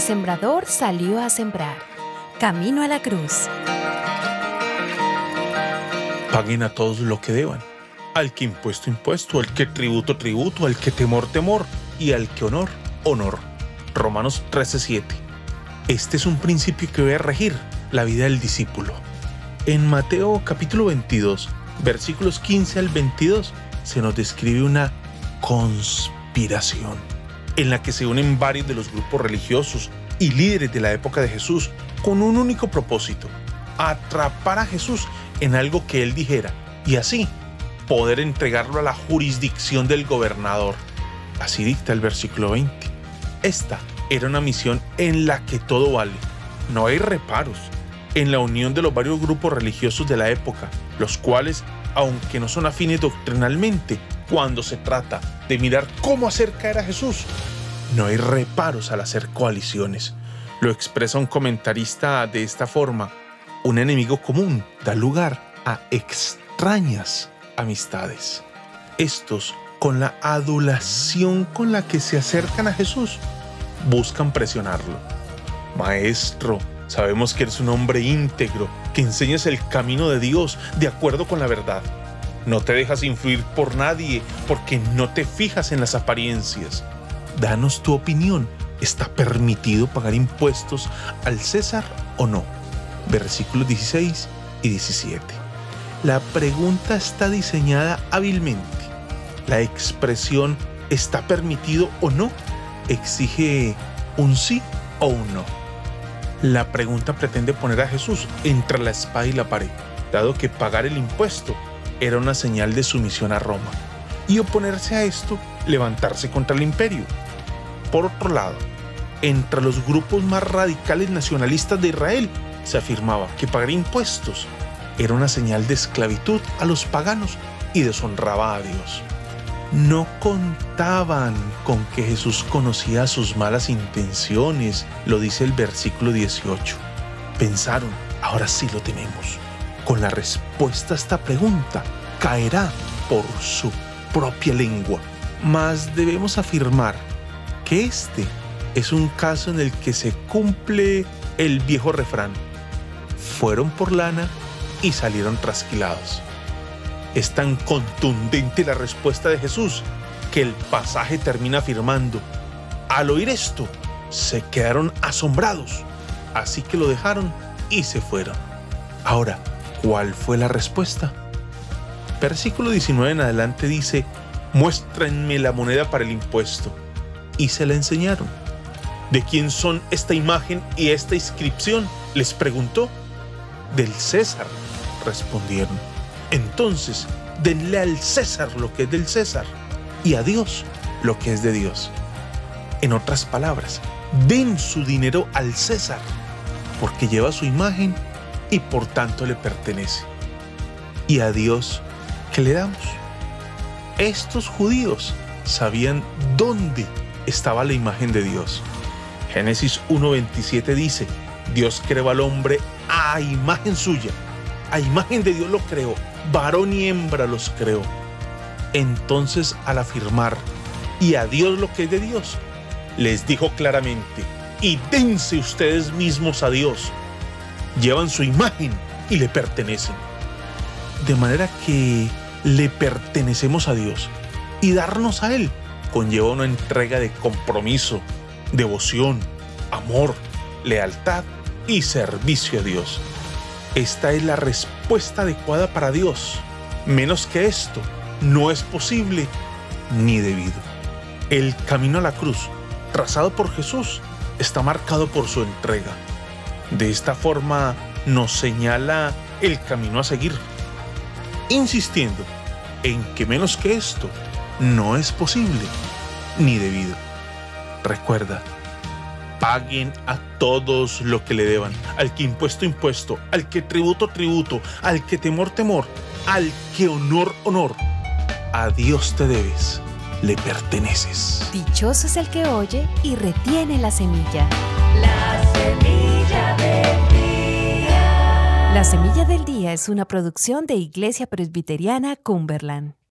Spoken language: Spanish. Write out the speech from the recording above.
sembrador salió a sembrar. Camino a la cruz. Paguen a todos lo que deban. Al que impuesto, impuesto. Al que tributo, tributo. Al que temor, temor. Y al que honor, honor. Romanos 13:7. Este es un principio que debe regir la vida del discípulo. En Mateo capítulo 22, versículos 15 al 22, se nos describe una conspiración en la que se unen varios de los grupos religiosos y líderes de la época de Jesús con un único propósito, atrapar a Jesús en algo que él dijera y así poder entregarlo a la jurisdicción del gobernador. Así dicta el versículo 20. Esta era una misión en la que todo vale. No hay reparos en la unión de los varios grupos religiosos de la época, los cuales, aunque no son afines doctrinalmente, cuando se trata de mirar cómo hacer caer a Jesús, no hay reparos al hacer coaliciones. Lo expresa un comentarista de esta forma. Un enemigo común da lugar a extrañas amistades. Estos, con la adulación con la que se acercan a Jesús, buscan presionarlo. Maestro, sabemos que eres un hombre íntegro, que enseñas el camino de Dios de acuerdo con la verdad. No te dejas influir por nadie porque no te fijas en las apariencias. Danos tu opinión. ¿Está permitido pagar impuestos al César o no? Versículos 16 y 17. La pregunta está diseñada hábilmente. La expresión ¿está permitido o no? exige un sí o un no. La pregunta pretende poner a Jesús entre la espada y la pared, dado que pagar el impuesto era una señal de sumisión a Roma, y oponerse a esto, levantarse contra el imperio. Por otro lado, entre los grupos más radicales nacionalistas de Israel se afirmaba que pagar impuestos era una señal de esclavitud a los paganos y deshonraba a Dios. No contaban con que Jesús conocía sus malas intenciones, lo dice el versículo 18. Pensaron, ahora sí lo tenemos. Con la respuesta a esta pregunta, caerá por su propia lengua. Mas debemos afirmar que este es un caso en el que se cumple el viejo refrán. Fueron por lana y salieron trasquilados. Es tan contundente la respuesta de Jesús que el pasaje termina afirmando, al oír esto, se quedaron asombrados, así que lo dejaron y se fueron. Ahora, ¿cuál fue la respuesta? Versículo 19 en adelante dice, muéstrenme la moneda para el impuesto. Y se la enseñaron. ¿De quién son esta imagen y esta inscripción? Les preguntó. Del César, respondieron. Entonces, denle al César lo que es del César y a Dios lo que es de Dios. En otras palabras, den su dinero al César, porque lleva su imagen y por tanto le pertenece. Y a Dios, ¿qué le damos? Estos judíos sabían dónde estaba la imagen de Dios. Génesis 1.27 dice, Dios creó al hombre a imagen suya, a imagen de Dios lo creó, varón y hembra los creó. Entonces al afirmar, y a Dios lo que es de Dios, les dijo claramente, y dense ustedes mismos a Dios. Llevan su imagen y le pertenecen. De manera que le pertenecemos a Dios y darnos a Él conlleva una entrega de compromiso, devoción, amor, lealtad y servicio a Dios. Esta es la respuesta adecuada para Dios. Menos que esto no es posible ni debido. El camino a la cruz, trazado por Jesús, está marcado por su entrega. De esta forma nos señala el camino a seguir, insistiendo en que menos que esto no es posible ni debido. Recuerda, paguen a todos lo que le deban, al que impuesto impuesto, al que tributo tributo, al que temor temor, al que honor honor. A Dios te debes, le perteneces. Dichoso es el que oye y retiene la semilla. La semilla. La semilla del día es una producción de Iglesia Presbiteriana Cumberland.